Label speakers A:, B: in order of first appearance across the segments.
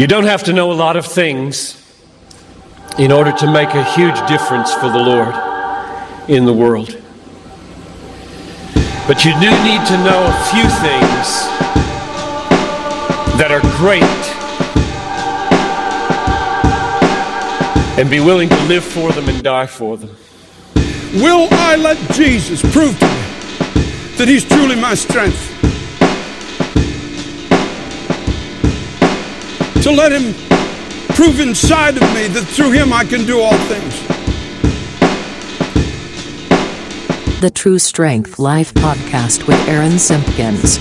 A: You don't have to know a lot of things in order to make a huge difference for the Lord in the world. But you do need to know a few things that are great and be willing to live for them and die for them.
B: Will I let Jesus prove to me that He's truly my strength? To let Him prove inside of me that through Him I can do all things.
C: The True Strength Life podcast with Aaron Simpkins.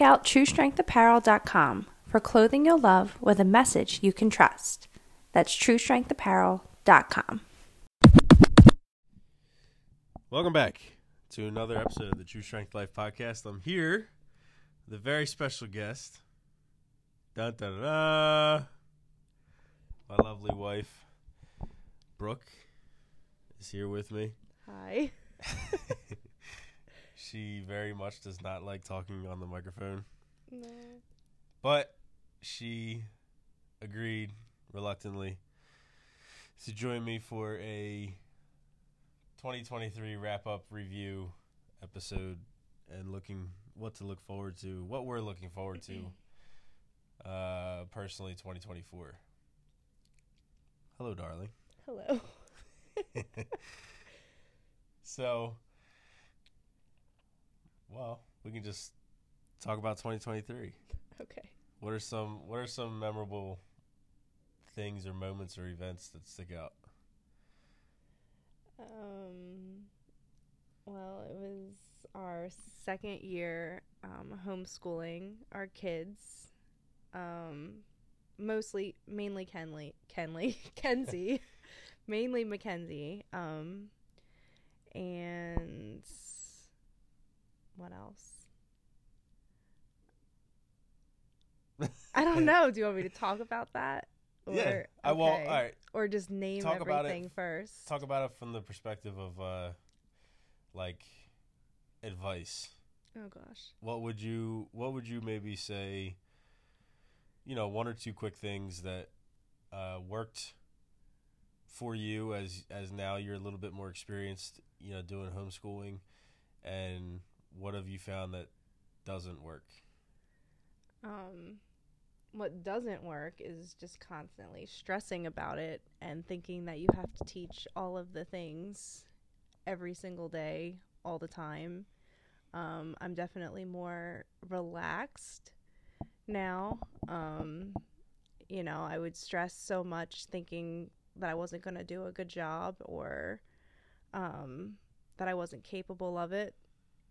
D: Check out TrueStrengthApparel.com for clothing you'll love with a message you can trust. That's TrueStrengthApparel.com.
E: Welcome back to another episode of the True Strength Life podcast. I'm here with a very special guest. Dun, dun, dun, dun. My lovely wife, Brooke, is here with me.
F: Hi.
E: She very much does not like talking on the microphone,
F: No.
E: but she agreed reluctantly to join me for a 2023 wrap up review episode and looking what to look forward to, what we're looking forward to uh personally 2024. Hello darling.
F: Hello.
E: So well, we can just talk about 2023.
F: Okay.
E: What are some what are some memorable things or moments or events that stick out?
F: Um. Well, it was our second year um, homeschooling our kids. Um, mostly, mainly Kenley, Kenley, Kenzie, mainly Mackenzie. Um, and what else? I don't know. Do you want me to talk about that?
E: Yeah, I will-
F: okay.
E: all right.
F: Or just name
E: Talk it.
F: everything first.
E: Talk about it from the perspective of uh like advice.
F: oh gosh.
E: What would you what would you maybe say you know, one or two quick things that uh worked for you as as now you're a little bit more experienced, you know, doing homeschooling and what have you found that doesn't work?
F: Um, what doesn't work is just constantly stressing about it and thinking that you have to teach all of the things every single day, all the time. Um, I'm definitely more relaxed now. Um, you know, I would stress so much thinking that I wasn't going to do a good job or um, that I wasn't capable of it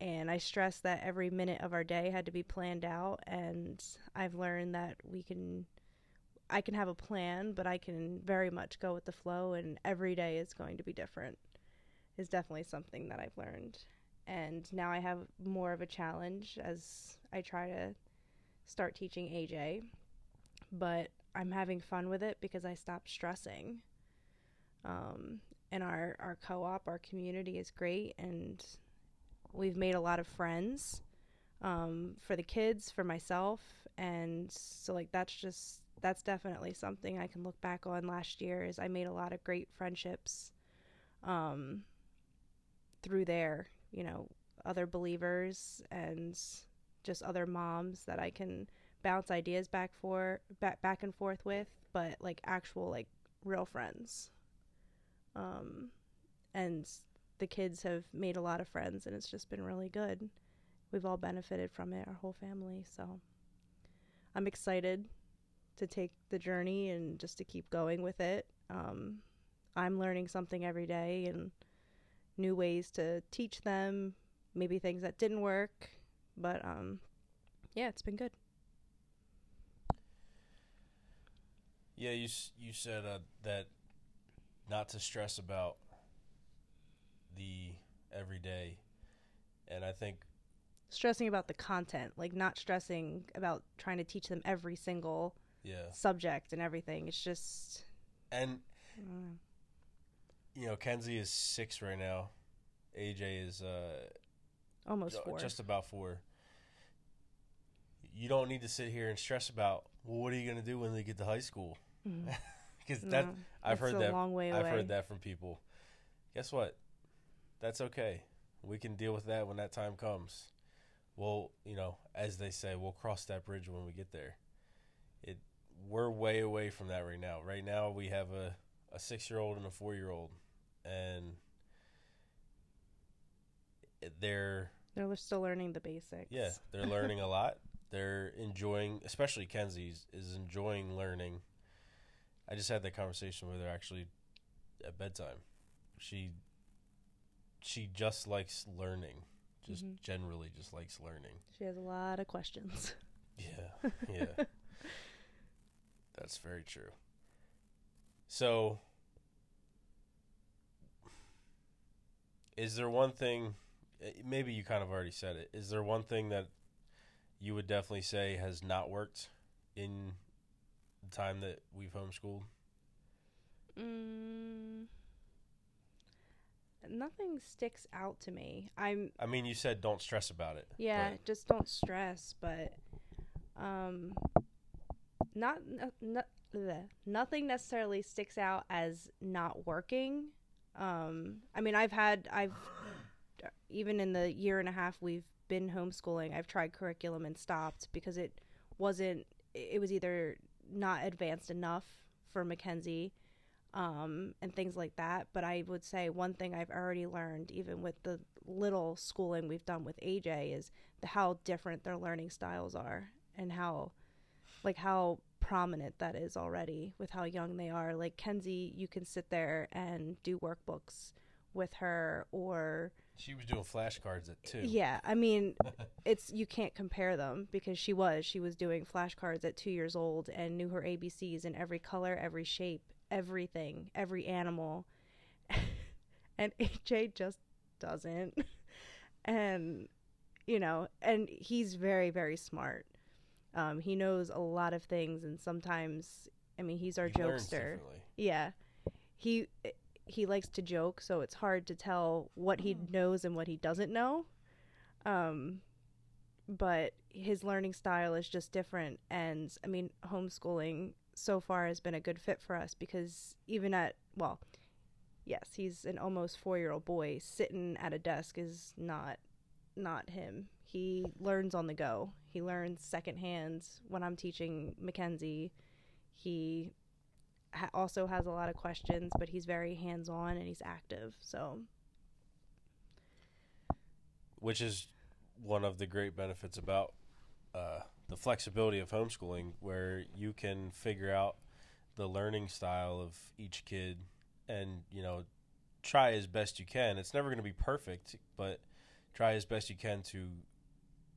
F: and I stressed that every minute of our day had to be planned out and I've learned that we can I can have a plan but I can very much go with the flow and every day is going to be different is definitely something that I've learned. And now I have more of a challenge as I try to start teaching AJ but I'm having fun with it because I stopped stressing. Um, and our, our co-op our community is great and we've made a lot of friends um, for the kids, for myself, and so like that's just that's definitely something I can look back on last year. Is I made a lot of great friendships um, through there, you know, other believers and just other moms that I can bounce ideas back for back back and forth with, but like actual like real friends. Um, and the kids have made a lot of friends and it's just been really good. We've all benefited from it, our whole family. So I'm excited to take the journey and just to keep going with it. Um, I'm learning something every day and new ways to teach them, maybe things that didn't work. But um, yeah, it's been good.
E: Yeah, you you said uh, that not to stress about the everyday, and I think
F: stressing about the content, like not stressing about trying to teach them every single
E: Yeah.
F: subject and everything. It's just
E: And you know, Kenzie is six right now. AJ is uh
F: almost four.
E: just about four. You don't need to sit here and stress about well, what are you going to do when they get to high school? Because that
F: No,
E: I've heard
F: a
E: that
F: long way
E: I've
F: away.
E: heard that from people. Guess what? That's okay. We can deal with that when that time comes. Well, you know, as they say, we'll cross that bridge when we get there. It we're way away from that right now. Right now we have a, a six year old and a four year old and they're
F: They're still learning the basics.
E: yeah, they're learning a lot. They're enjoying, especially Kenzie's is enjoying learning. I just had that conversation with her actually at bedtime. She she just likes learning. Just
F: Mhm.
E: generally just likes learning.
F: She has a lot of questions.
E: Yeah. Yeah. That's very true. So is there one thing eh, maybe you kind of already said it. Is there one thing that you would definitely say has not worked in the time that we've homeschooled?
F: Mm, nothing sticks out to me. I'm
E: I mean, you said don't stress about it.
F: yeah,
E: but-
F: just don't stress, but um not no, no, bleh. nothing necessarily sticks out as not working. Um I mean, I've had I've even in the year and a half we've been homeschooling, I've tried curriculum and stopped because it wasn't it was either not advanced enough for Mackenzie um, and things like that. But I would say one thing I've already learned, even with the little schooling we've done with AJ, is the, how different their learning styles are and how, like, how prominent that is already with how young they are. Like, Kenzie, you can sit there and do workbooks with her or
E: She was doing flashcards at 2.
F: yeah, I mean, it's you can't compare them because she was she was doing flashcards at two years old and knew her ABCs in every color, every shape, everything, every animal, and AJ just doesn't, and you know, and he's very very smart. Um, he knows a lot of things, and sometimes, I mean, he's our
E: He
F: jokester. Yeah. He he likes to joke, so it's hard to tell what he knows and what he doesn't know. Um but his learning style is just different and I mean homeschooling so far has been a good fit for us because even at well yes, he's an almost 4-year-old boy sitting at a desk is not not him. He learns on the go. He learns secondhand when I'm teaching Mackenzie. He ha- also has a lot of questions, but he's very hands on and he's active. So,
E: which is one of the great benefits about uh, the flexibility of homeschooling, where you can figure out the learning style of each kid, and you know, try as best you can. It's never going to be perfect, but try as best you can to,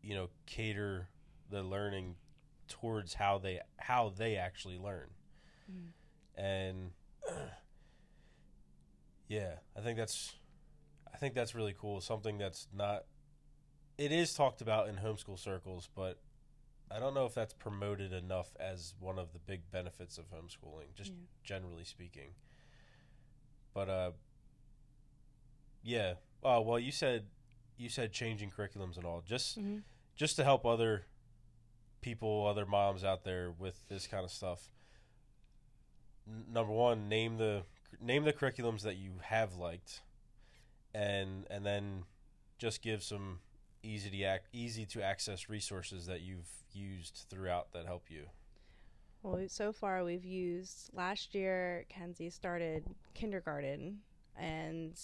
E: you know, cater the learning towards how they how they actually learn, mm. and yeah, I think that's I think that's really cool. Something that's not. It is talked about in homeschool circles, but I don't know if that's promoted enough as one of the big benefits of homeschooling, just
F: Yeah.
E: generally speaking. But uh, yeah. Oh well, you said you said changing curriculums and all, just
F: Mhm.
E: just to help other people, other moms out there with this kind of stuff. N- number one, name the name the curriculums that you have liked and and then just give some easy to ac- easy to access resources that you've used throughout that help you.
F: well, so far we've used last year, Kenzie started kindergarten and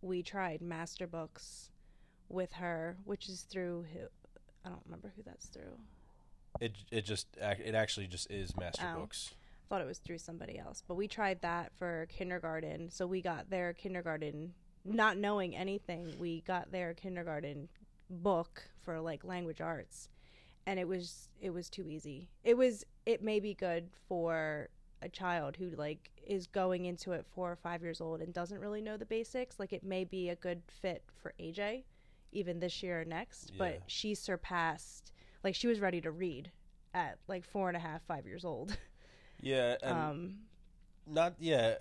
F: we tried master books with her, which is through who I don't remember who that's through.
E: It it just it actually just is master
F: Oh.
E: books.
F: thought it was through somebody else, but we tried that for kindergarten. So we got their kindergarten, not knowing anything. We got their kindergarten book for like language arts, and it was it was too easy. It was it may be good for a child who like is going into it four or five years old and doesn't really know the basics. Like it may be a good fit for AJ. even this year or next.
E: Yeah.
F: But she surpassed, like she was ready to read at like four and a half, five years old.
E: Yeah, and
F: um,
E: not yeah,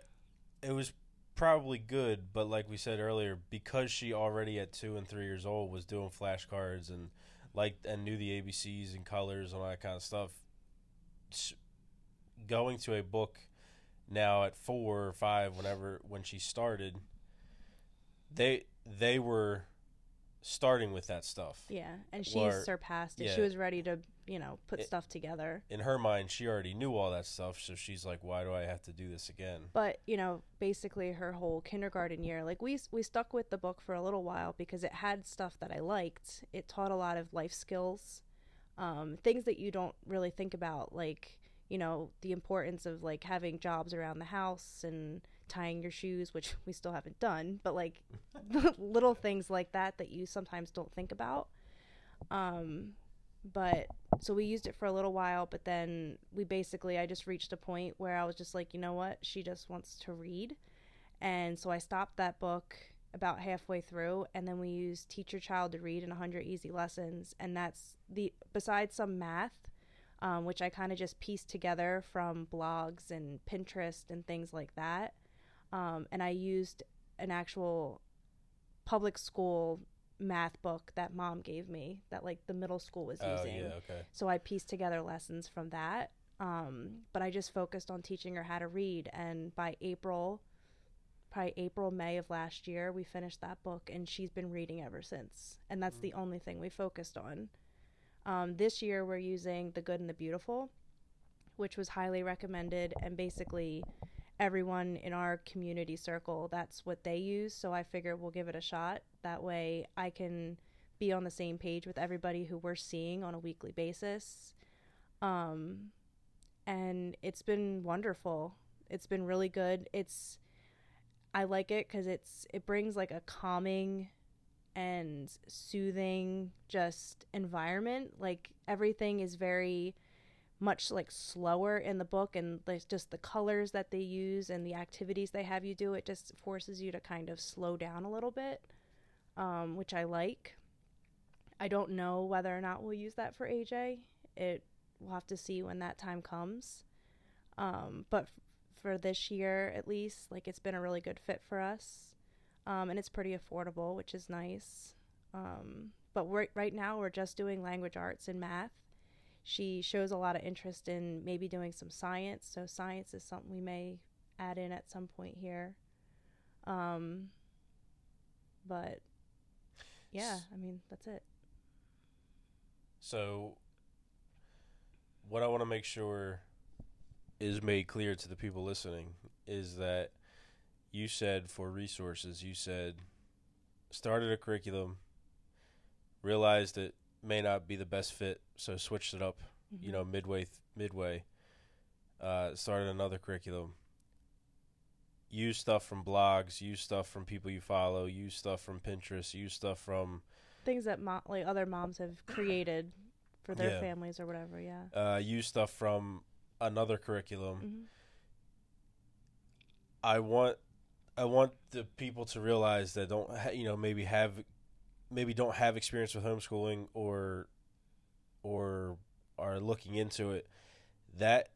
E: it was probably good, but like we said earlier, because she already at two and three years old was doing flashcards and like and knew the ABCs and colors and all that kind of stuff. Going to a book now at four or five, whenever when she started, they they were starting with that stuff.
F: yeah, and she
E: Or-
F: surpassed it.
E: yeah.
F: She was ready to, you know, put
E: It-
F: stuff together.
E: In her mind, she already knew all that stuff, so she's like, "Why do I have to do this again?"
F: But you know, basically her whole kindergarten year, like we we stuck with the book for a little while because it had stuff that I liked. It taught a lot of life skills, um, things that you don't really think about, like you know the importance of like having jobs around the house and tying your shoes, which we still haven't done, but like little things like that that you sometimes don't think about. Um, but so we used it for a little while but then we basically i just reached a point where i was just like you know what? She just wants to read. And so i stopped that book about halfway through and then we used teach your child to read in 100 easy lessons. And that's the besides some math um, which i kind of just pieced together from blogs and pinterest and things like that um, and i used an actual public school math book that mom gave me that like the middle school was
E: Oh
F: using
E: yeah, okay.
F: so I pieced together lessons from that. Um, but I just focused on teaching her how to read. And by April, probably April, May of last year, we finished that book and she's been reading ever since. And that's the only thing we focused on. Um, this year, we're using The Good and the Beautiful, which was highly recommended. And basically, everyone in our community circle, that's what they use. So I figure we'll give it a shot. That way, I can be on the same page with everybody who we're seeing on a weekly basis. Um, and it's been wonderful. It's been really good. It's I like it cuz it's it brings like a calming and soothing just environment. Like everything is very much like slower in the book and there's just the colors that they use and the activities they have you do it just forces you to kind of slow down a little bit um, which i like. I don't know whether or not we'll use that for aj it we'll have to see when that time comes. Um, but f- for this year at least like it's been a really good fit for us um, and it's pretty affordable which is nice. Um, but right now we're just doing language arts and math she shows a lot of interest in maybe doing some science so science is something we may add in at some point here. Um but yeah i mean that's it.
E: So, what I want to make sure is made clear to the people listening is that you said for resources, you said started a curriculum, realized it may not be the best fit, so switched it up. You know, midway th- midway, uh, started another curriculum. Use stuff from blogs, use stuff from people you follow, use stuff from Pinterest, use stuff from
F: things that mo- like other moms have created for their
E: Yeah.
F: families or whatever yeah
E: uh, use stuff from another curriculum.
F: Mhm.
E: I want I want the people to realize that don't ha- you know maybe have maybe don't have experience with homeschooling or or are looking into it that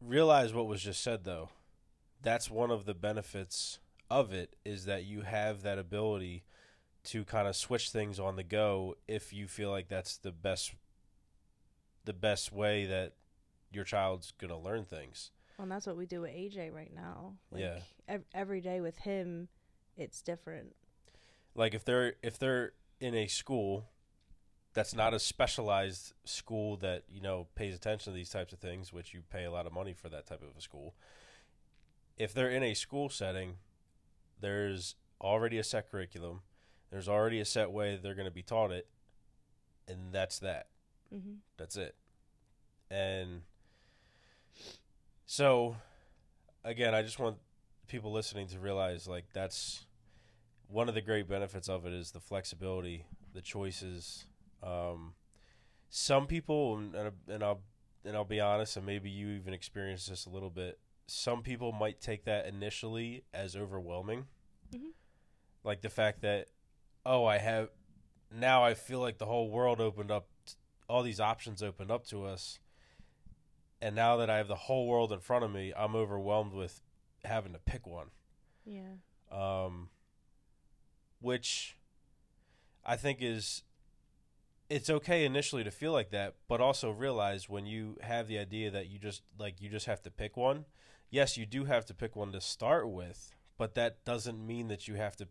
E: realize what was just said though. That's one of the benefits of it is that you have that ability to kind of switch things on the go if you feel like that's the best the best way that your child's going to learn things.
F: Well, and that's what we do with aj right now. Like
E: Yeah.
F: ev- every day with him it's different
E: like if they're if they're in a school that's not a specialized school that you know pays attention to these types of things which you pay a lot of money for that type of a school if they're in a school setting there's already a set curriculum there's already a set way they're going to be taught it and that's that.
F: Hmm
E: that's it. And so again i just want people listening to realize like that's one of the great benefits of it is the flexibility the choices um, some people and, and i'll and i'll be honest and maybe you even experienced this a little bit some people might take that initially as overwhelming
F: Mhm.
E: like the fact that oh i have now I feel like the whole world opened up, all these options opened up to us. And now that I have the whole world in front of me, I'm overwhelmed with having to pick one.
F: Yeah.
E: Um, which I think is it's okay initially to feel like that, but also realize when you have the idea that you just like you just have to pick one. Yes, you do have to pick one to start with, but that doesn't mean that you have to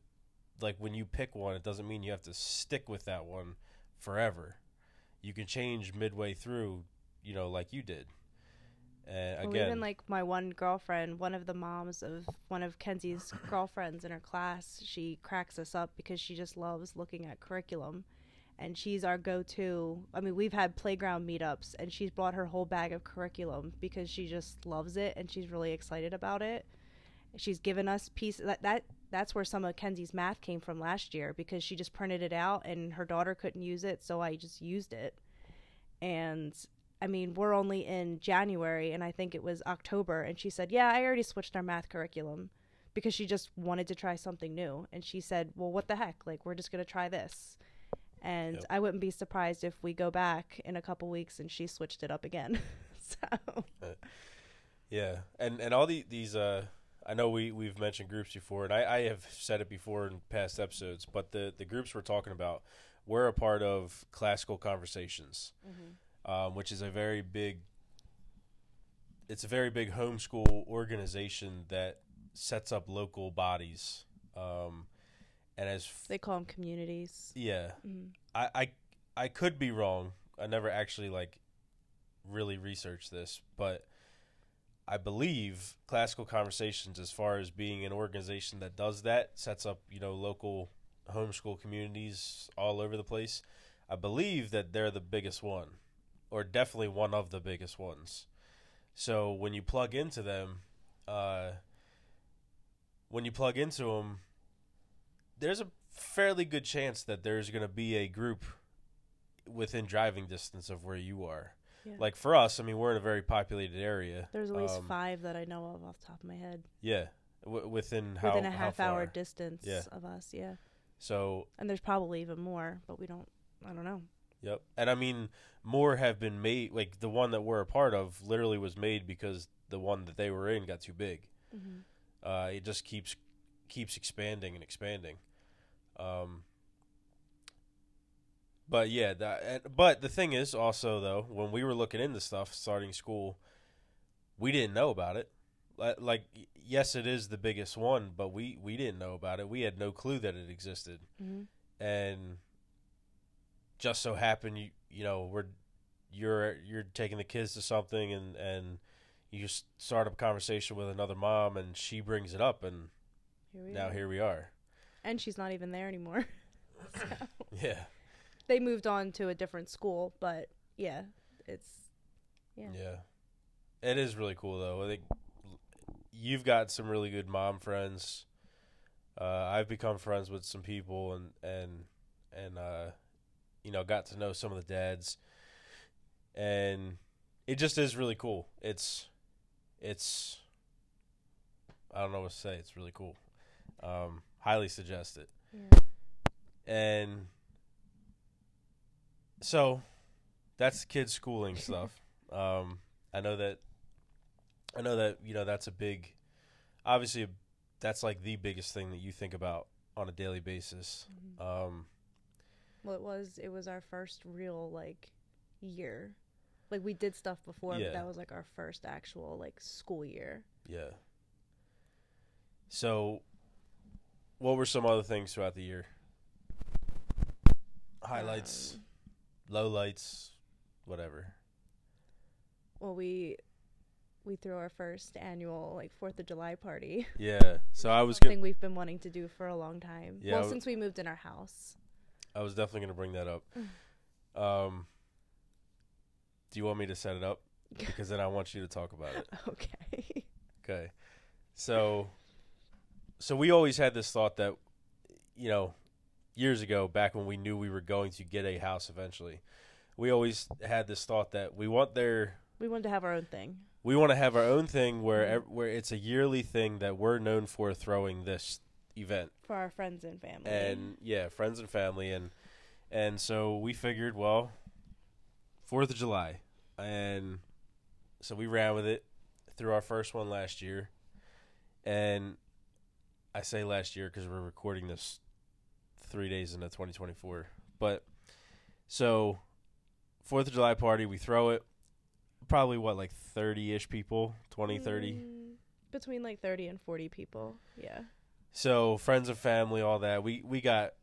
E: like when you pick one, it doesn't mean you have to stick with that one forever. You can change midway through, you know, like you did. And
F: Well,
E: again,
F: even like my one girlfriend, one of the moms of one of Kenzie's girlfriends in her class, she cracks us up because she just loves looking at curriculum. And she's our go to. I mean, we've had playground meetups, and she's brought her whole bag of curriculum because she just loves it and she's really excited about it. She's given us pieces that, that that's where some of Kenzie's math came from last year because she just printed it out and her daughter couldn't use it, so I just used it. And I mean, we're only in January, and I think it was October, and she said, "Yeah, I already switched our math curriculum." Because she just wanted to try something new, and she said, "Well, what the heck? Like, we're just gonna try this." And
E: Yep.
F: I wouldn't be surprised if we go back in a couple weeks and she switched it up again. so
E: Yeah, and and all the, these uh, I know we we've mentioned groups before, and I, I have said it before in past episodes, but the the groups we're talking about, we're a part of Classical Conversations, um, which is a very big. It's a very big homeschool organization that sets up local bodies, um, and as
F: they call them communities.
E: yeah, I, I I could be wrong. I never actually like really researched this, but I believe Classical Conversations, as far as being an organization that does that, sets up you know local homeschool communities all over the place. I believe that they're the biggest one, or definitely one of the biggest ones. So when you plug into them, uh, when you plug into them, there's a fairly good chance that there's going to be a group within driving distance of where you are.
F: Yeah.
E: Like for us, I mean, we're in a very populated area.
F: There's at least
E: Um,
F: five that I know of off the top of my head.
E: Yeah, w- within how
F: Within a half hour distance
E: Yeah.
F: of us, yeah.
E: So
F: And there's probably even more, but we don't I don't know.
E: Yep. And I mean, more have been made. Like the one that we're a part of, literally was made because the one that they were in got too big.
F: Mhm.
E: Uh, it just keeps keeps expanding and expanding. Um, but yeah, that. And, but the thing is, also though, when we were looking into stuff, starting school, we didn't know about it. Like, yes, it is the biggest one, but we we didn't know about it. We had no clue that it existed
F: Mhm.
E: and just so happened you you know we're you're you're taking the kids to something and and you just start up a conversation with another mom and she brings it up and
F: Here
E: now
F: are.
E: here we are
F: And she's not even there anymore. So,
E: yeah
F: they moved on to a different school, but yeah, it's yeah.
E: yeah it is really cool though i think you've got some really good mom friends uh, i've become friends with some people and and and uh, you know got to know some of the dads. And it just is really cool. It's it's i don't know what to say. It's really cool. Um, highly suggest it.
F: Yeah.
E: and so that's kids schooling stuff. Um, i know that i know that you know that's a big obviously that's like the biggest thing that you think about on a daily basis. Um,
F: Well, it was it was our first real like year. Like we did stuff before,
E: Yeah.
F: but that was like our first actual like school year.
E: yeah so what were some other things throughout the year highlights
F: Um,
E: lowlights whatever
F: Well, we we threw our first annual like Fourth of July party.
E: yeah so i was gonna
F: we've been wanting to do for a long time.
E: Yeah,
F: well,
E: w-
F: since we moved in our house.
E: I was definitely going to bring that up. Um, do you want me to set it up? Because then I want you to talk about it.
F: Okay.
E: Okay. So, so we always had this thought that, you know, years ago, back when we knew we were going to get a house eventually, we always had this thought that we want their,
F: we wanted to have our own thing.
E: we want to have our own thing where where it's a yearly thing that we're known for throwing this event
F: for our friends and family.
E: and yeah, friends and family, and And so we figured, well, Fourth of July, and so we ran with it through our first one last year, and I say last year because we're recording this three days into 2024. But so Fourth of July party, we throw it. Probably what like 30-ish people, 20, 30.
F: Mm, between like 30 and 40 people. Yeah.
E: So friends and family, all that. We we got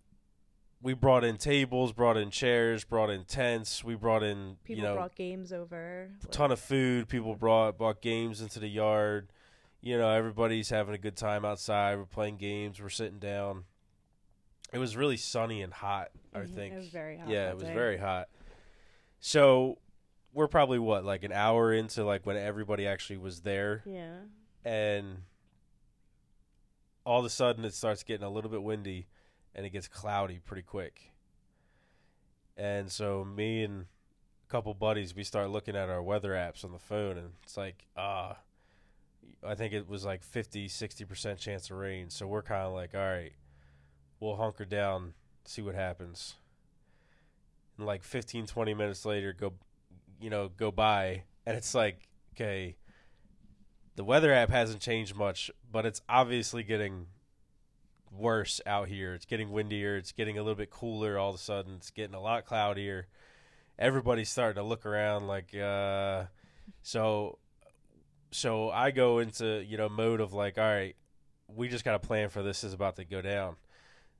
E: we brought in tables, brought in chairs, brought in tents. We brought in
F: People
E: you know
F: brought games over.
E: a ton of food. People brought brought games into the yard. You know, everybody's having a good time outside. We're playing games. We're sitting down. It was really sunny and hot. I
F: Mhm,
E: think
F: It was very hot.
E: yeah, it was
F: day.
E: very hot. So we're probably what like an hour into like when everybody actually was there,
F: Yeah.
E: and all of a sudden it starts getting a little bit windy, and it gets cloudy pretty quick. And so me and a couple buddies we start looking at our weather apps on the phone, and it's like ah. I think it was like 50, 60% chance of rain. So we're kind of like, all right, we'll hunker down, see what happens. And like 15, 20 minutes later, go, you know, go by, and it's like, okay, the weather app hasn't changed much, but it's obviously getting worse out here. It's getting windier. It's getting a little bit cooler all of a sudden. It's getting a lot cloudier. Everybody's starting to look around like, uh, so, so I go into, you know, mode of like, all right, we just got to plan for this is about to go down.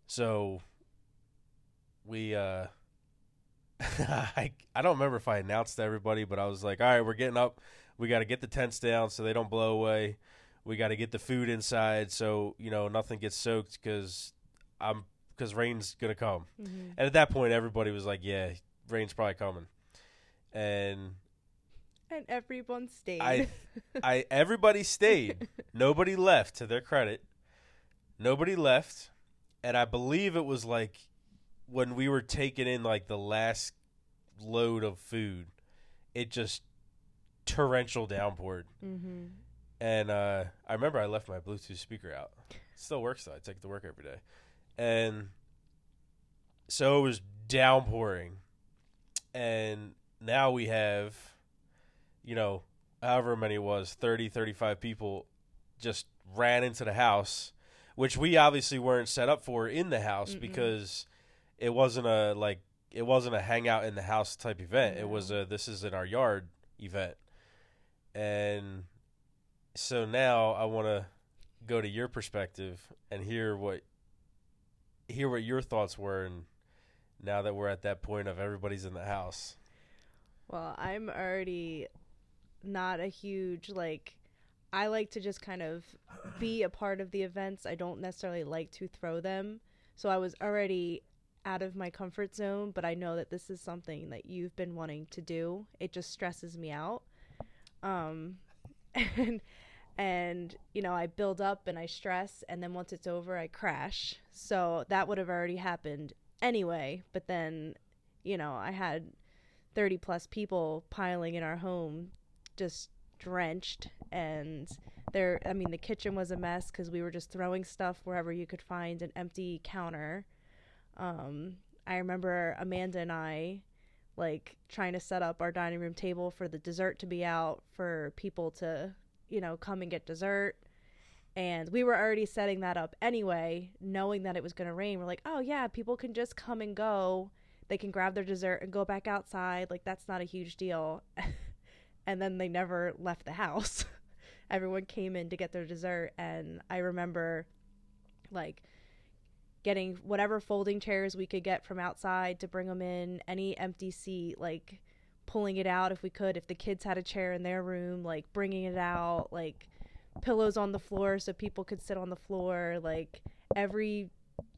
E: So we, uh, I, I don't remember if I announced to everybody, but I was like, all right, we're getting up. We got to get the tents down so they don't blow away. We got to get the food inside so, you know, nothing gets soaked because I'm, because rain's going to come.
F: Mhm.
E: And at that point, everybody was like, yeah, rain's probably coming. And
F: And everyone stayed.
E: I, I, everybody stayed. Nobody left. To their credit, nobody left, and I believe it was like when we were taking in like the last load of food, it just torrential downpour.
F: mm-hmm.
E: and uh, I remember I left my Bluetooth speaker out. It still works though. I take it to work every day, and so it was downpouring, and now we have, you know, however many it was 30 35 people just ran into the house which we obviously weren't set up for in the house
F: Mm-mm.
E: because it wasn't a like it wasn't a hangout in the house type event it was a this is in our yard event and so now i want to go to your perspective and hear what hear what your thoughts were and now that we're at that point of everybody's in the house
F: Well, I'm already not a huge like I like to just kind of be a part of the events. I don't necessarily like to throw them. So I was already out of my comfort zone, but I know that this is something that you've been wanting to do. It just stresses me out. Um and and you know, I build up and I stress and then once it's over, I crash. So that would have already happened anyway, but then you know, I had 30 plus people piling in our home just drenched and there i mean the kitchen was a mess because we were just throwing stuff wherever you could find an empty counter um i remember amanda and i like trying to set up our dining room table for the dessert to be out for people to you know come and get dessert. And we were already setting that up anyway knowing that it was going to rain. We're like oh yeah people can just come and go. They can grab their dessert and go back outside. Like that's not a huge deal. And then they never left the house. Everyone came in to get their dessert. And i remember like getting whatever folding chairs we could get from outside to bring them in any empty seat like pulling it out if we could if the kids had a chair in their room like bringing it out like pillows on the floor so people could sit on the floor like every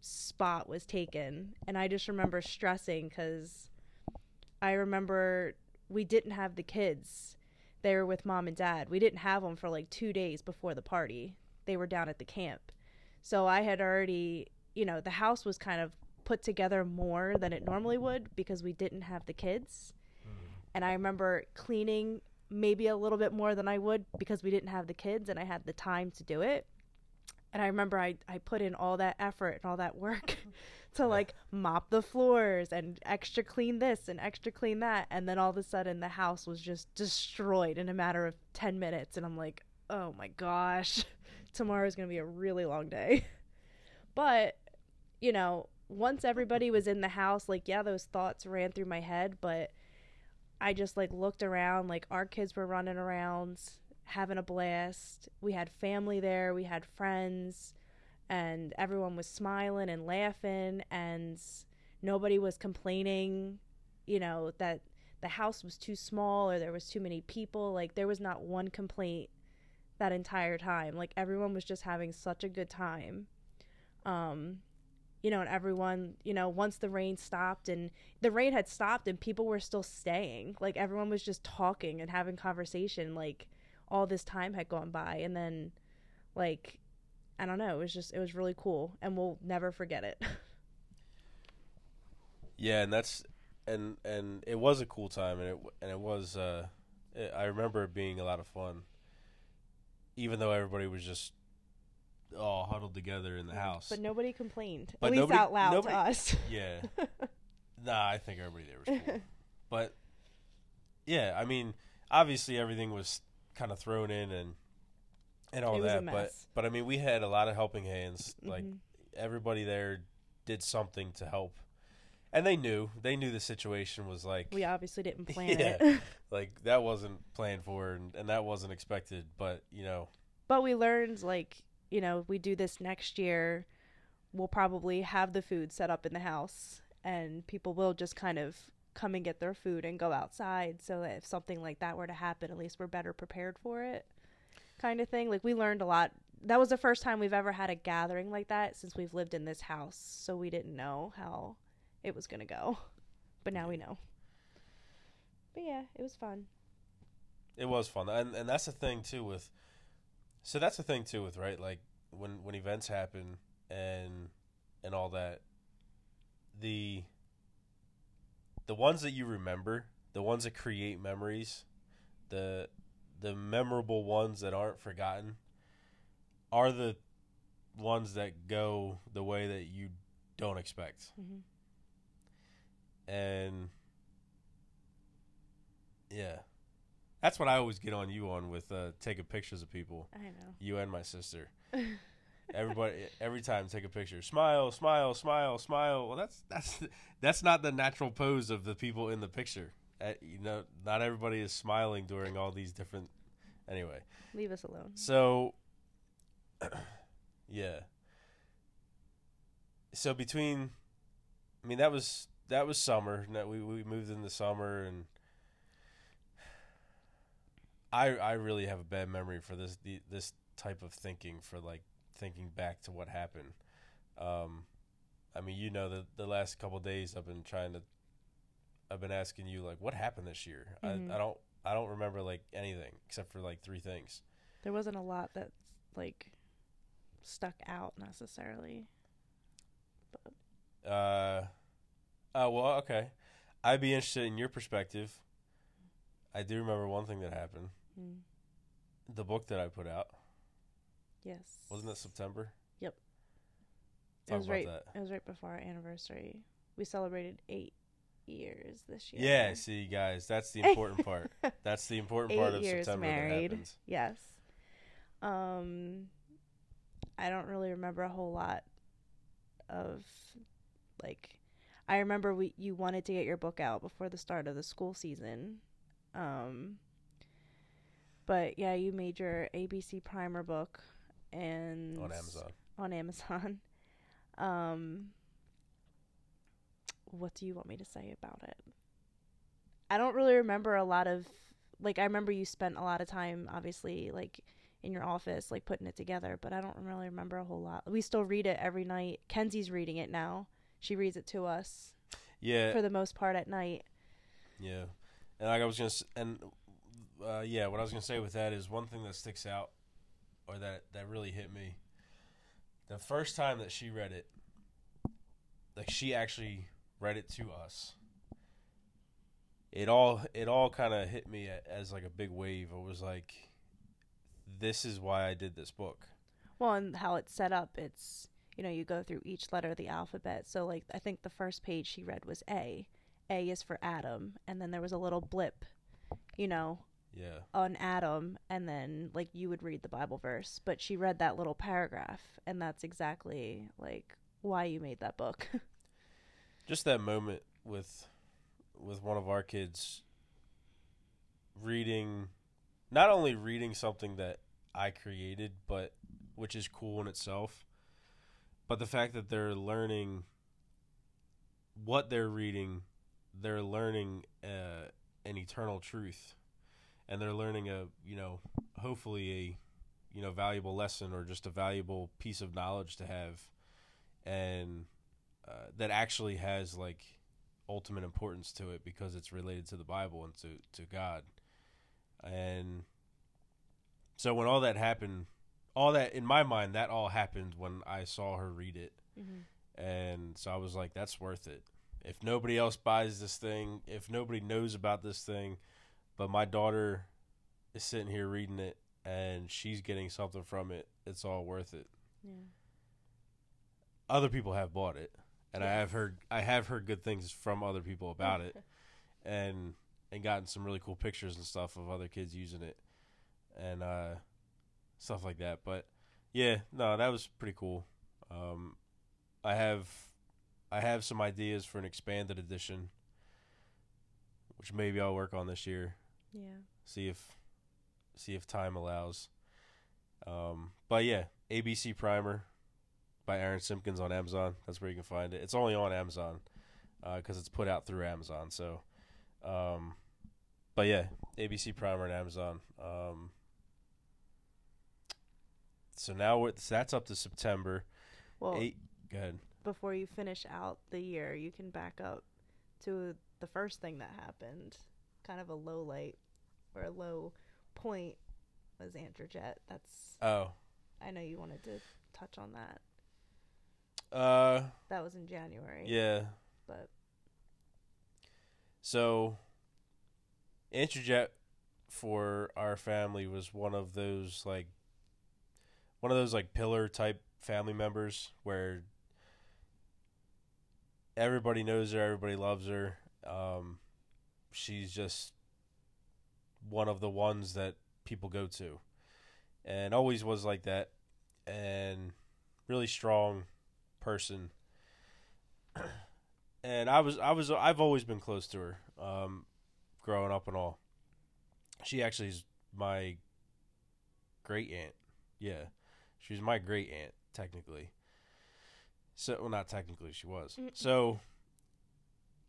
F: spot was taken. And i just remember stressing cuz i remember we didn't have the kids they were with mom and dad. We didn't have them for like 2 days before the party. They were down at the camp. So i had already you know the house was kind of put together more than it normally would because we didn't have the kids mm-hmm. and i remember cleaning maybe a little bit more than i would because we didn't have the kids and i had the time to do it and I remember I I put in all that effort and all that work to like mop the floors and extra clean this and extra clean that and then all of a sudden the house was just destroyed in a matter of 10 minutes and I'm like, "Oh my gosh. Tomorrow's going to be a really long day." But, you know, once everybody was in the house, like yeah, those thoughts ran through my head, but I just like looked around, like our kids were running around, having a blast. We had family there, we had friends, and everyone was smiling and laughing and nobody was complaining, you know, that the house was too small or there was too many people. Like there was not one complaint that entire time. Like everyone was just having such a good time. Um you know, and everyone, you know, once the rain stopped and the rain had stopped and people were still staying, like everyone was just talking and having conversation, like all this time had gone by. And then, like, I don't know, it was just, it was really cool and we'll never forget it.
E: Yeah, and that's and and it was a cool time, and it and it was. Uh, it, I remember it being a lot of fun, even though everybody was just all huddled together in the house.
F: but nobody complained,
E: But
F: at least
E: nobody-
F: out loud
E: nobody-
F: to us.
E: yeah, nah, I think everybody there was cool, but yeah, I mean, obviously everything was kind of thrown in and and all that, but but I mean, we had a lot of helping hands. Like
F: Mhm.
E: everybody there did something to help. And they knew they knew the situation was like
F: we obviously didn't plan
E: Yeah.
F: it.
E: like that wasn't planned for and, and that wasn't expected but you know
F: but we learned like you know we do this next year we'll probably have the food set up in the house and people will just kind of come and get their food and go outside. So that if something like that were to happen at least we're better prepared for it kind of thing. Like we learned a lot. That was the first time we've ever had a gathering like that since we've lived in this house. So we didn't know how it was going to go but now we know. But yeah it was fun.
E: It was fun. And and that's the thing too with so that's the thing too with right like when when events happen and and all that the the ones that you remember the ones that create memories the the memorable ones that aren't forgotten are the ones that go the way that you don't expect
F: Mhm.
E: and yeah that's what i always get on you on with uh taking pictures of people.
F: I know.
E: You and my sister. Everybody every time take a picture. Smile smile smile smile. Well that's that's that's not the natural pose of the people in the picture. Uh, you know not everybody is smiling during all these different anyway.
F: Leave us alone.
E: So yeah. So between i mean that was that was summer. That we, we moved in the summer and i i really have a bad memory for this the, this type of thinking for like thinking back to what happened um i mean you know the the last couple days i've been trying to i've been asking you like what happened this year
F: Mhm.
E: I, I don't i don't remember like anything except for like three things
F: there wasn't a lot that like stuck out necessarily.
E: Uh, oh well, okay. I'd be interested in your perspective. I do remember one thing that happened.
F: Mm.
E: The book that I put out
F: Yes.
E: wasn't it September?
F: Yep.
E: Talk
F: it was right.
E: that.
F: It was right before our anniversary. We celebrated eight years this year.
E: Yeah. See, guys, that's the important part. That's the important
F: eight
E: part of
F: years
E: September
F: married. Yes. Um, I don't really remember a whole lot of like. I remember we you wanted to get your book out before the start of the school season. Um, but yeah, you made your ABC primer book and
E: on Amazon.
F: on Amazon. Um, what do you want me to say about it? I don't really remember a lot of like I remember you spent a lot of time obviously like in your office like putting it together, but I don't really remember a whole lot. We still read it every night. Kenzie's reading it now. She reads it to us
E: Yeah.
F: for the most part at night.
E: Yeah, and like I was gonna, and uh, yeah, what I was gonna say with that is one thing that sticks out, or that that really hit me. The first time that she read it, like she actually read it to us. It all it all kind of hit me as like a big wave. It was like, this is why I did this book.
F: Well, and how it's set up, it's you know you go through each letter of the alphabet. So like I think the first page she read was A. A is for Adam, and then there was a little blip, you know,
E: Yeah.
F: on Adam, and then like you would read the Bible verse, but she read that little paragraph, and that's exactly like why you made that book.
E: just that moment with with one of our kids reading not only reading something that I created but which is cool in itself but the fact that they're learning what they're reading they're learning uh, an eternal truth and they're learning a you know hopefully a you know valuable lesson or just a valuable piece of knowledge to have and uh, that actually has like ultimate importance to it because it's related to the Bible and to to God. And so when all that happened, all that in my mind that all happened when I saw her read it. And so I was like that's worth it. If nobody else buys this thing, if nobody knows about this thing, but my daughter is sitting here reading it and she's getting something from it, it's all worth it. Yeah. other people have bought it and I have heard I have heard good things from other people about it and and gotten some really cool pictures and stuff of other kids using it and uh stuff like that but yeah no that was pretty cool. Um I have I have some ideas for an expanded edition which maybe I'll work on this year
F: yeah.
E: see if see if time allows. Um, but yeah, ABC Primer by Aaron Simpkins on Amazon. That's where you can find it. It's only on Amazon because it's put out through Amazon. So, um, but yeah, ABC Primer and Amazon. Um, so now we're, so that's up to September.
F: Well,
E: Eight. Go ahead.
F: Before you finish out the year, you can back up to the first thing that happened. Kind of a low light or a low point was Androjet. That's
E: Oh,
F: I know you wanted to touch on that.
E: uh,
F: That was in January.
E: yeah.
F: But
E: So, Interjet for our family was one of those like one of those like pillar type family members where everybody knows her, everybody loves her. Um, she's just one of the ones that people go to, and always was like that, and really strong person and I was I was I've always been close to her, um, growing up and all. She actually is my great aunt. Yeah, she's my great aunt technically. So well, not technically, she was. So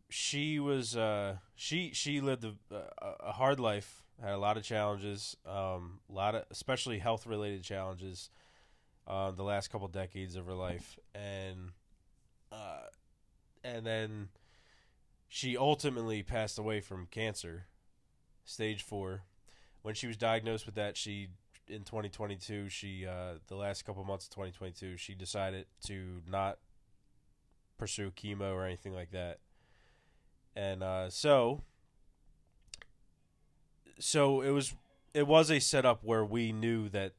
E: she was uh, she she lived a, a, a hard life, had a lot of challenges, um, a lot of especially health related challenges, uh, the last couple decades of her life, and. Uh, and then she ultimately passed away from cancer, stage four. When she was diagnosed with that, she in 2022, she uh, the last couple months of 2022, she decided to not pursue chemo or anything like that, and uh, so so it was it was a setup where we knew that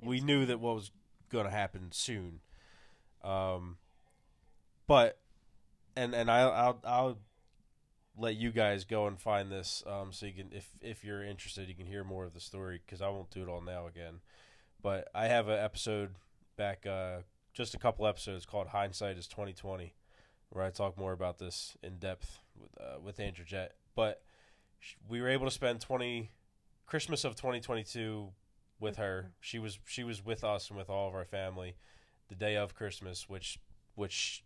E: we knew that what was going to happen soon. Um, but and and I, I'll I'll let you guys go and find this um, so you can if if you're interested you can hear more of the story because I won't do it all now again. But I have an episode back uh, just a couple episodes called Hindsight is twenty twenty, where I talk more about this in depth with uh, with Andrew Jett. But we were able to spend twenty Christmas of twenty twenty two with her. She was she was with us and with all of our family the day of Christmas, which which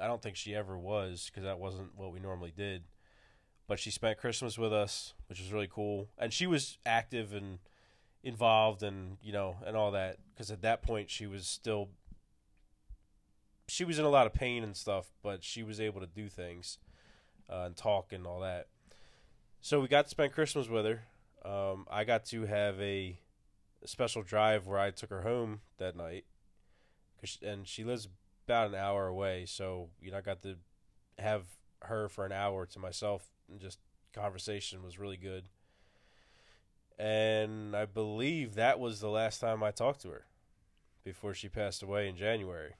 E: I don't think she ever was because that wasn't what we normally did. But she spent Christmas with us, which was really cool, and she was active and involved and you know and all that because at that point she was still she was in a lot of pain and stuff, but she was able to do things uh, and talk and all that. So we got to spend Christmas with her. Um, I got to have a, special drive where I took her home that night, 'cause- and she lives about an hour away. So you know, I got to have her for an hour to myself, and just conversation was really good. And I believe that was the last time I talked to her. before she passed away in January.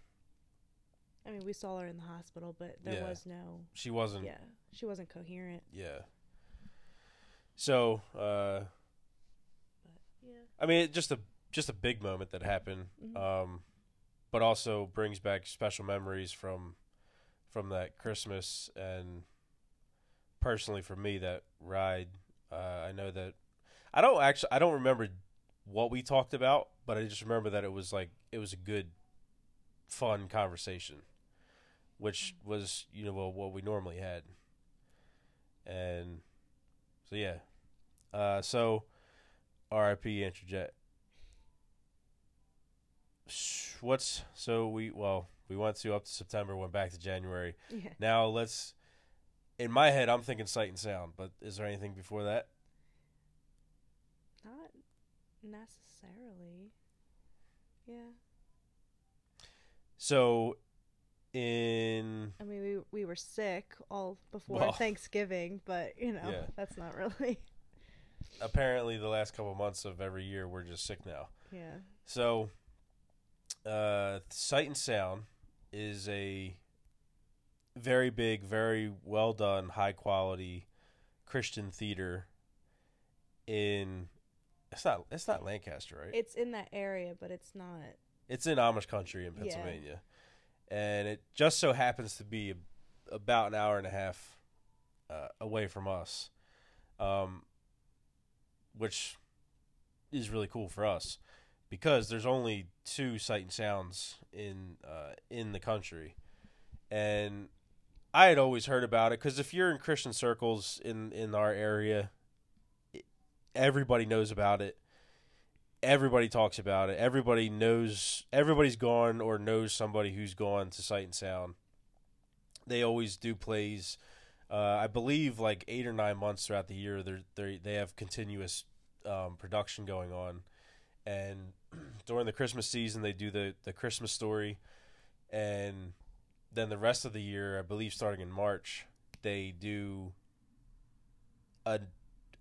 F: I mean, we saw her in the hospital, but there
E: Yeah.
F: was no.
E: She wasn't.
F: Yeah, she wasn't coherent.
E: Yeah. So, uh,
F: Yeah.
E: I mean, it just a just a big moment that happened,
F: Mhm.
E: um, but also brings back special memories from from that Christmas and personally for me that ride. Uh, I know that I don't actually I don't remember what we talked about, but I just remember that it was like it was a good, fun conversation, which was you know what, we normally had, and so yeah, uh, so R.I.P. Interjet. What's so we well we went to up to September, went back to January.
F: Yeah.
E: Now let's. In my head, I'm thinking Sight and Sound, but is there anything before that?
F: Not necessarily. Yeah.
E: So, in
F: I mean, we we were sick all before
E: Well,
F: Thanksgiving, but you know
E: yeah.
F: that's not really.
E: apparently the last couple months of every year, we're just sick now.
F: Yeah.
E: So, uh, Sight and Sound is a very big, very well done, high quality Christian theater in. It's not. It's not Lancaster, right?
F: It's in that area, but it's not.
E: It's in Amish country in
F: Yeah.
E: Pennsylvania, and it just so happens to be about an hour and a half uh, away from us, um, which is really cool for us because there's only two sight and sounds in uh, in the country, and I had always heard about it because if you're in Christian circles in in our area, everybody knows about it everybody talks about it. Everybody knows everybody's gone or knows somebody who's gone to Sight and Sound. They always do plays. Uh, I believe like eight or nine months throughout the year. They they they have continuous um, production going on, and during the Christmas season they do the the Christmas story, and then the rest of the year, I believe starting in March, they do a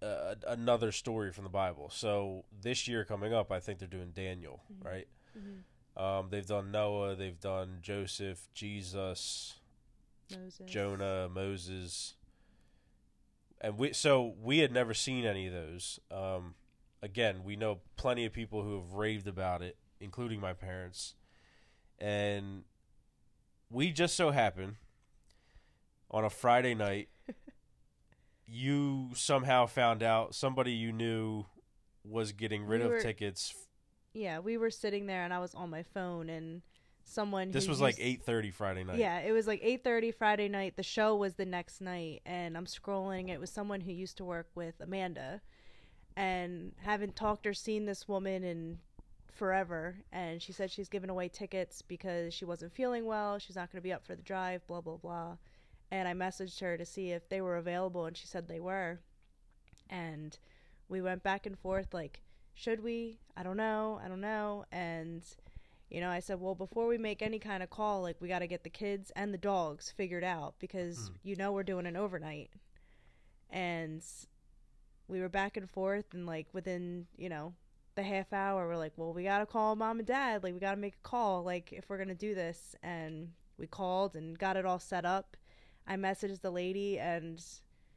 E: uh, another story from the Bible. So this year coming up, I think they're doing Daniel, right?
F: Mhm.
E: Um, they've done Noah, they've done Joseph, Jesus,
F: Moses.
E: Jonah, Moses, and we. So we had never seen any of those. Um, again, we know plenty of people who have raved about it, including my parents, and we just so happened on a Friday night. you somehow found out somebody you knew was getting rid
F: We
E: of
F: were-
E: tickets.
F: Yeah, we were sitting there, and I was on my phone, and someone.
E: This was like eight thirty Friday night.
F: Yeah, it was like eight thirty Friday night. The show was the next night, and I'm scrolling. It was someone who used to work with Amanda, and haven't talked or seen this woman in forever. And she said she's giving away tickets because she wasn't feeling well. She's not going to be up for the drive. Blah blah blah. And I messaged her to see if they were available, and she said they were. And we went back and forth like, should we? I don't know. I don't know. And you know, I said, well, before we make any kind of call, like, we got to get the kids and the dogs figured out because hmm. you know we're doing an overnight. And we were back and forth, and like within, you know, the half hour, we're like, well, we got to call mom and dad. Like, we got to make a call, like, if we're going to do this. And we called and got it all set up. I messaged the lady, and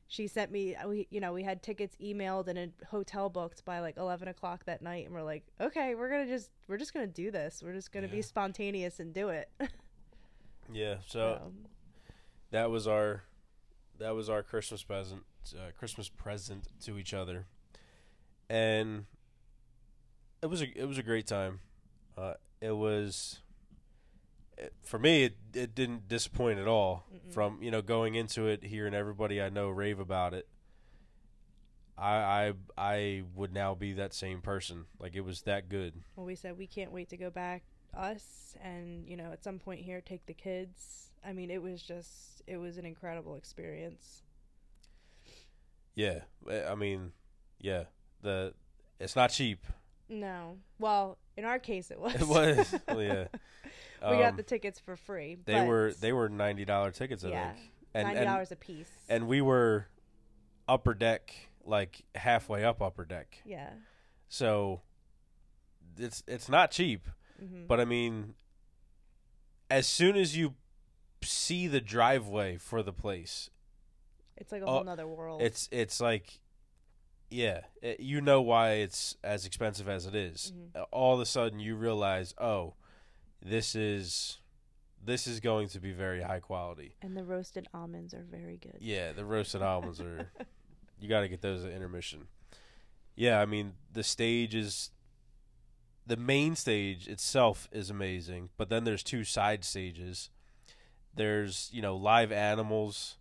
F: she sent me we you know we had tickets emailed and a hotel booked by like 11 o'clock that night and we're like okay we're gonna just we're just gonna do this we're just gonna be spontaneous and do it
E: Yeah. So
F: So,
E: that was our that was our Christmas present uh, Christmas present to each other, and it was a it was a great time. Uh, it was it, for me. It it didn't disappoint at all. From you know going into it, hearing everybody I know rave about it. I I I would now be that same person. Like it was that good.
F: well we said we can't wait to go back us and you know at some point here take the kids i mean it was just it was an incredible experience
E: Yeah, I mean, yeah. The it's not cheap.
F: No well in our case it was
E: It was. well, yeah.
F: we got
E: Um,
F: the tickets for free
E: They
F: but
E: were they were ninety dollar tickets, I
F: yeah
E: think, and
F: ninety dollars a piece
E: and we were upper deck, like halfway up upper deck.
F: yeah
E: So it's it's not cheap.
F: Mhm.
E: But I mean, as soon as you see the driveway for the place,
F: It's like a
E: Oh,
F: whole nother world.
E: it's it's like, yeah, it, you know why it's as expensive as it is.
F: Mhm.
E: Uh, All of a sudden, you realize, oh, this is this is going to be very high quality.
F: and the roasted almonds are very good.
E: Yeah, the roasted almonds are. You got to get those at intermission. Yeah, I mean the stage is. The main stage itself is amazing, but then there's two side stages. There's you know live animals.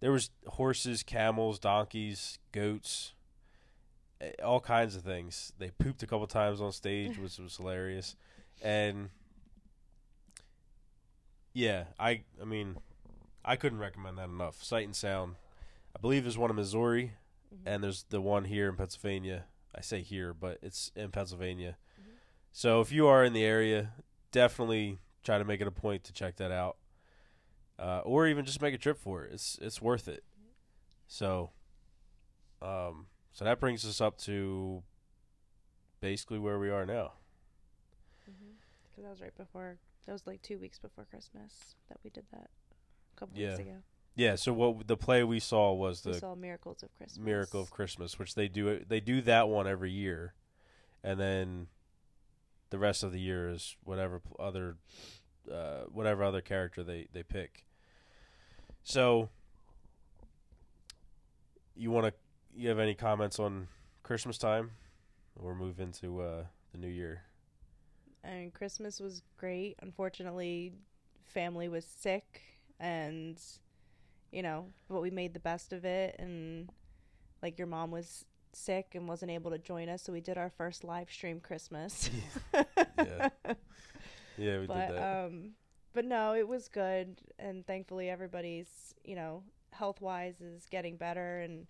E: There was horses, camels, donkeys, goats, eh, all kinds of things. They pooped a couple times on stage, which was hilarious, and yeah, I I mean, I couldn't recommend that enough. Sight and Sound, I believe there's one in Missouri, and there's the one here in Pennsylvania. I say here, but it's in Pennsylvania. So if you are in the area, definitely try to make it a point to check that out, uh, or even just make a trip for it. It's it's worth it. So, um, so that brings us up to basically where we are now.
F: Because that was right before. That was like two weeks before Christmas that we did that. A couple
E: Yeah.
F: weeks ago.
E: Yeah. So what the play we saw was the we
F: saw Miracles of Christmas.
E: Miracle of Christmas, which they do they do that one every year, and then the rest of the year is whatever other uh, whatever other character they they pick. So, you want to you have any comments on Christmas time, or move into uh, the new year?
F: And Christmas was great. Unfortunately, family was sick, and you know, but we made the best of it. And like your mom was sick and wasn't able to join us, so we did our first live stream Christmas.
E: Yeah. Yeah, we
F: but
E: did that.
F: um, but no, it was good, and thankfully everybody's you know health wise is getting better and.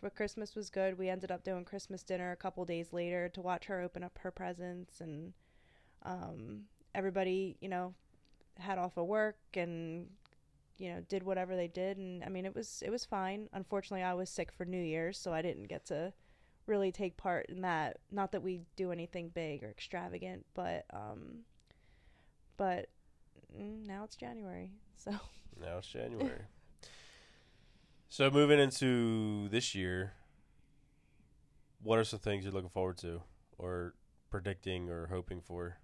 F: But Christmas was good. We ended up doing Christmas dinner a couple days later to watch her open up her presents, and um, everybody, you know, had off of work and you know did whatever they did, and I mean it was it was fine. Unfortunately, I was sick for New Year's, so I didn't get to really take part in that. Not that we do anything big or extravagant, but um, but mm, now it's January, so
E: Now it's January. So moving into this year, what are some things you're looking forward to, or predicting, or hoping for,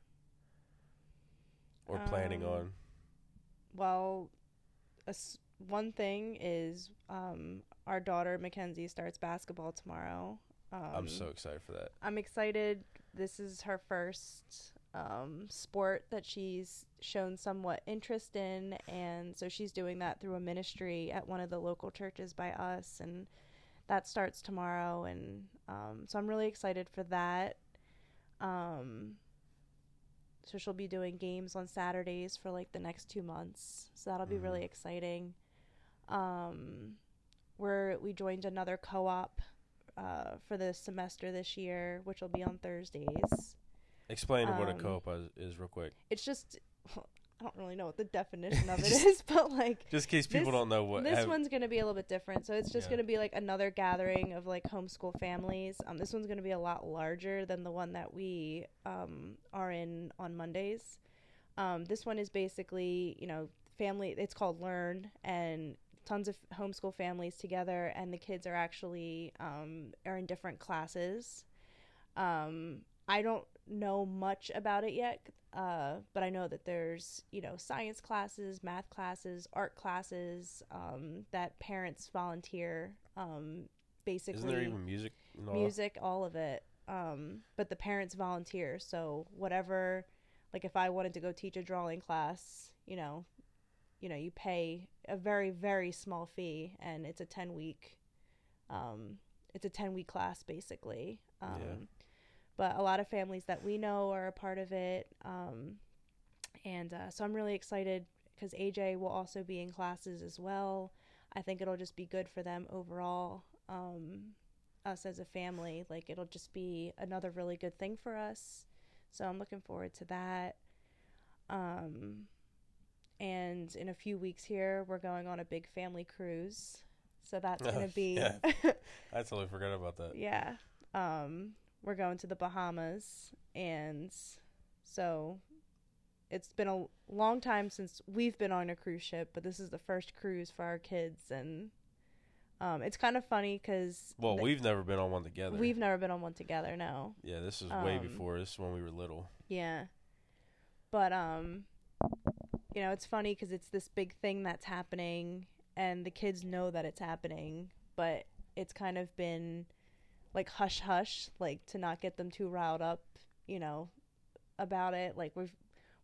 E: or planning
F: Um,
E: on?
F: well, s one thing is um, our daughter Mackenzie starts basketball tomorrow. Um,
E: I'm so excited for that.
F: I'm excited. This is her first um, sport that she's shown somewhat interest in, and so she's doing that through a ministry at one of the local churches by us, and that starts tomorrow. And um, so I'm really excited for that. Um, so she'll be doing games on Saturdays for like the next two months. So that'll be
E: Mhm.
F: really exciting. Um, we're we joined another co-op uh, for the semester this year, which will be on Thursdays.
E: Explain what a co-op is, is real quick,
F: It's just I don't really know what the definition of it is, but like
E: just in case people
F: this-
E: don't know what.
F: this
E: have-
F: one's gonna be a little bit different. So it's just
E: Yeah.
F: gonna be like another gathering of like homeschool families. Um, this one's gonna be a lot larger than the one that we um are in on Mondays. Um, this one is basically you know family. It's called Learn and tons of homeschool families together, and the kids are actually um are in different classes. Um, I don't know much about it yet, uh, but I know that there's you know science classes, math classes, art classes um, that parents volunteer. Um, basically,
E: Isn't there even music? all
F: music, all of it. Um, but the parents volunteer, so whatever. Like if I wanted to go teach a drawing class, you know, you know, you pay a very very small fee, and it's a ten week. Um, it's a ten week class basically. Um,
E: Yeah.
F: But a lot of families that we know are a part of it, um, and uh, so I'm really excited because AJ will also be in classes as well. I think it'll just be good for them overall. Um, us as a family, like it'll just be another really good thing for us. So I'm looking forward to that. Um, and in a few weeks here, we're going on a big family cruise. So that's
E: Oh,
F: gonna be
E: yeah. I totally forgot about that.
F: yeah. Um, we're going to the Bahamas, and So it's been a long time since we've been on a cruise ship, but this is the first cruise for our kids, and um, it's kind of funny because
E: Well, we've never been on one together.
F: we've never been on one together. No,
E: yeah, this is way
F: um,
E: before. This is when we were little.
F: yeah, but um, you know, it's funny because it's this big thing that's happening, and the kids know that it's happening, but it's kind of been like hush hush, like to not get them too riled up, you know, about it. Like we've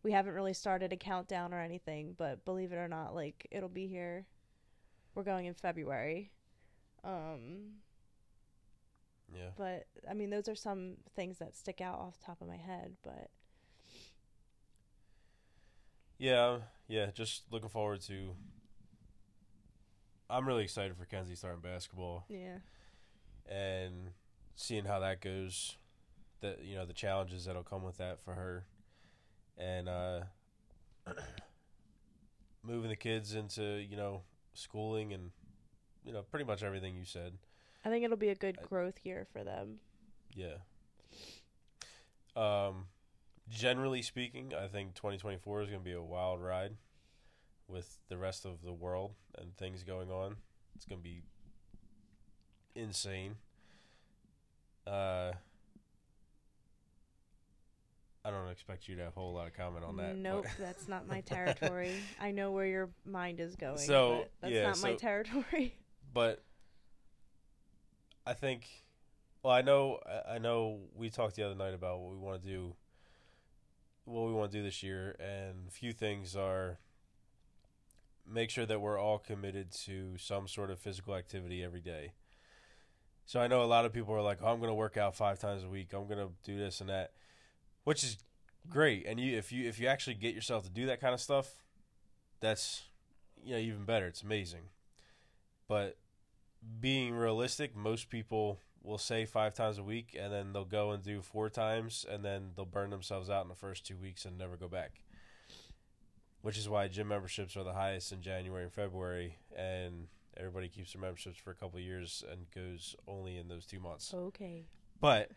F: we haven't really started a countdown or anything, but believe it or not, like it'll be here. We're going in February. Um,
E: Yeah.
F: but I mean, those are some things that stick out off the top of my head. But
E: Yeah, yeah. Just looking forward to. I'm really excited for Kenzie starting basketball
F: yeah,
E: and seeing how that goes. The you know the challenges that'll come with that for her, and uh, moving the kids into you know schooling and you know pretty much everything you said.
F: I think it'll be a good
E: I-
F: growth year for them.
E: Yeah. Um, generally speaking, I think 2024 is going to be a wild ride with the rest of the world and things going on. It's going to be insane. Uh, I don't expect you to have a whole lot of comment on that. but-
F: nope, that's not my territory. I know where your mind is going.
E: So,
F: but that's
E: yeah,
F: not my territory.
E: but I think, well, I know, I know. We talked the other night about what we want to do, what we want to do this year, and a few things are make sure that we're all committed to some sort of physical activity every day. So I know a lot of people are like, oh, "I'm going to work out five times a week. I'm going to do this and that," which is great. And you, if you, if you actually get yourself to do that kind of stuff, that's you know even better. It's amazing. But being realistic, most people will say five times a week and then they'll go and do four times and then they'll burn themselves out in the first two weeks and never go back. Which is why gym memberships are the highest in January and February and everybody keeps their memberships for a couple of years and goes only in those two months.
F: okay.
E: But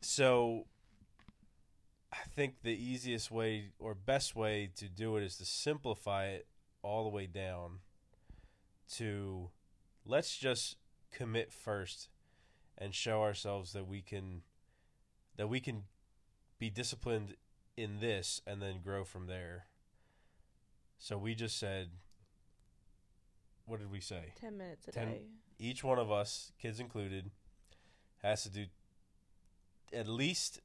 E: so I think the easiest way or best way to do it is to simplify it all the way down to let's just commit first and show ourselves that we can that we can be disciplined in this and then grow from there. So we just said what did we say?
F: Ten minutes a
E: Ten-
F: day.
E: each one of us, kids included, has to do at least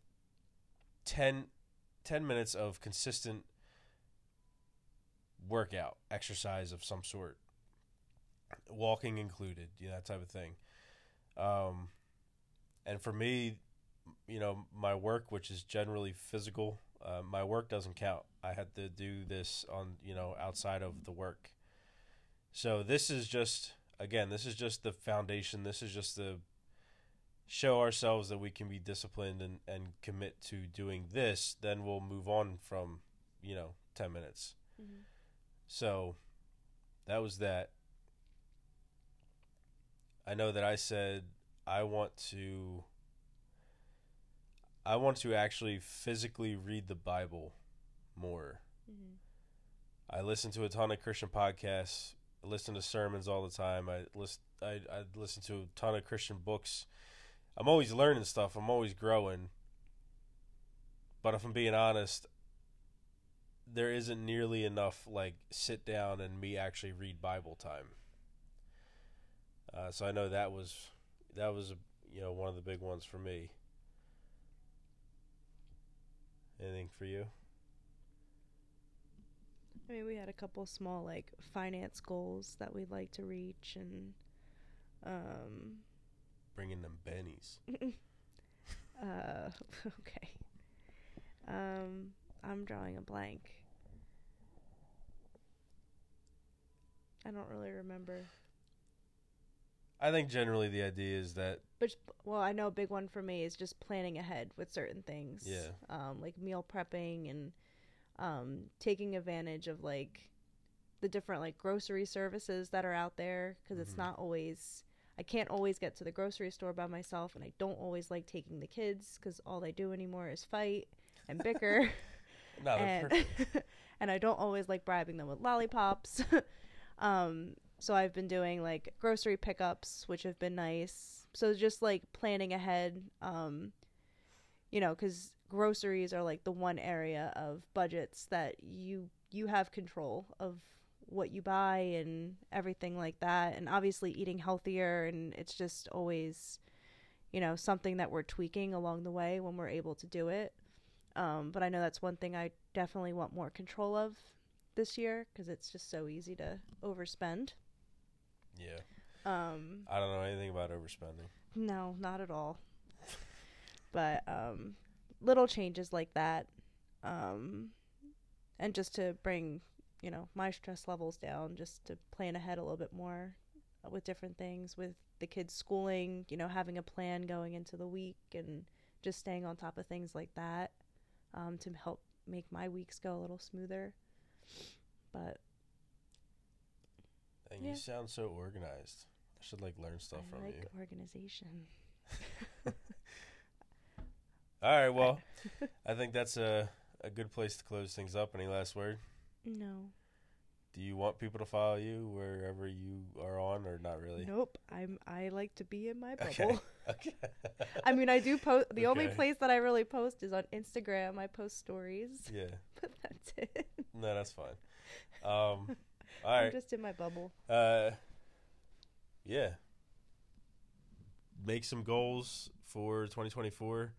E: 10, 10 minutes of consistent workout, exercise of some sort, walking included, you know, that type of thing. Um, and for me, you know, my work, which is generally physical, uh, my work doesn't count. I had to do this on, you know, outside of the work. So this is just again, this is just the foundation. This is just the show ourselves that we can be disciplined and, and commit to doing this, then we'll move on from, you know, 10 minutes.
F: Mhm.
E: So that was that. I know that I said I want to I want to actually physically read the Bible more.
F: Mhm.
E: I listen to a ton of Christian podcasts. Listen to sermons all the time. I listen. I, I listen to a ton of Christian books. I'm always learning stuff. I'm always growing. But if I'm being honest, there isn't nearly enough like sit down and me actually read Bible time. Uh, so I know that was that was you know one of the big ones for me. Anything for you?
F: I mean, we had a couple small like finance goals that we'd like to reach, and um,
E: Bringing them bennies.
F: uh, okay. Um, I'm drawing a blank. I don't really remember.
E: I think generally the idea is that
F: But well, I know a big one for me is just planning ahead with certain things.
E: Yeah.
F: Um, like meal prepping and um, taking advantage of like the different like grocery services that are out there because it's
E: Mhm.
F: not always. I can't always get to the grocery store by myself, and I don't always like taking the kids because all they do anymore is fight. and bicker.
E: No,
F: and and I don't always like bribing them with lollipops. um, so I've been doing like grocery pickups, which have been nice. So just like planning ahead, um, you know, because groceries are like the one area of budgets that you you have control of what you buy and everything like that, and obviously eating healthier, and it's just always, you know, something that we're tweaking along the way when we're able to do it. Um, but I know that's one thing I definitely want more control of this year because it's just so easy to overspend.
E: Yeah.
F: Um,
E: I don't know anything about overspending.
F: no, not at all. But um, little changes like that, um, and just to bring you know my stress levels down, just to plan ahead a little bit more with different things, with the kids' schooling, you know, having a plan going into the week, and just staying on top of things like that um, to help make my weeks go a little smoother. But
E: And
F: Yeah.
E: you sound so organized. I should like learn stuff
F: I
E: from
F: like
E: you.
F: organization.
E: All right, well, I think that's a a good place to close things up. Any last word?
F: No.
E: Do you want people to follow you wherever you are on, or not really?
F: Nope. I'm I like to be in my bubble.
E: Okay. Okay.
F: I mean, I do post. The only place that I really post is on Instagram. I post stories,
E: yeah.
F: but that's it.
E: No, that's fine. Um. All
F: I'm just in my bubble.
E: Uh. Yeah. Make some goals for 2024.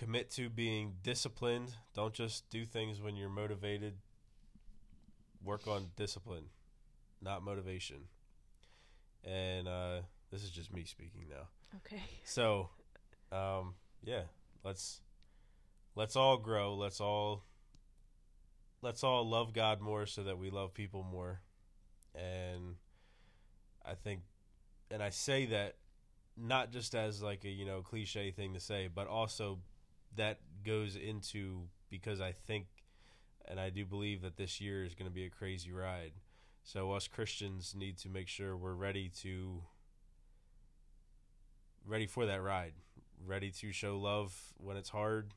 E: Commit to being disciplined. Don't just do things when you're motivated. Work on discipline, not motivation. And uh, this is just me speaking now.
F: Okay.
E: So, um, yeah, let's let's all grow. Let's all let's all love God more so that we love people more. And I think, and I say that not just as like a you know cliche thing to say, but also that goes into because I think and I do believe that this year is going to be a crazy ride. So us Christians need to make sure we're ready to ready for that ride, ready to show love when it's hard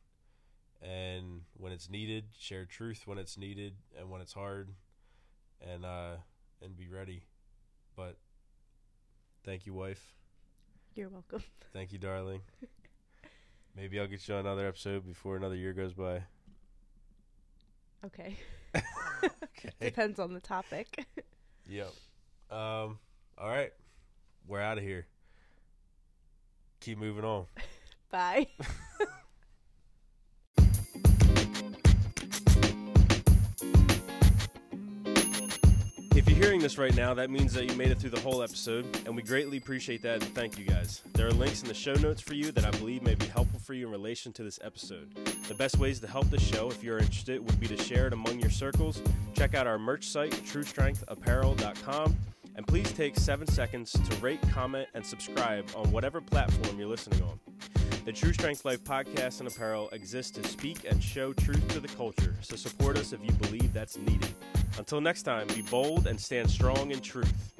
E: and when it's needed, share truth when it's needed and when it's hard and uh and be ready. But thank you wife.
F: You're welcome.
E: Thank you darling. Maybe I'll get you on another episode before another year goes by.
F: Okay.
E: Okay.
F: Depends on the topic.
E: Yep. Um all right. We're out of here. Keep moving on.
F: Bye.
E: You're hearing this right now, that means that you made it through the whole episode, and we greatly appreciate that and thank you guys. There are links in the show notes for you that I believe may be helpful for you in relation to this episode. The best ways to help the show, if you're interested, would be to share it among your circles. Check out our merch site, TrueStrengthApparel.com, and please take seven seconds to rate, comment, and subscribe on whatever platform you're listening on. The True Strength Life podcast and apparel exists to speak and show truth to the culture, so support us if you believe that's needed. Until next time, be bold and stand strong in truth.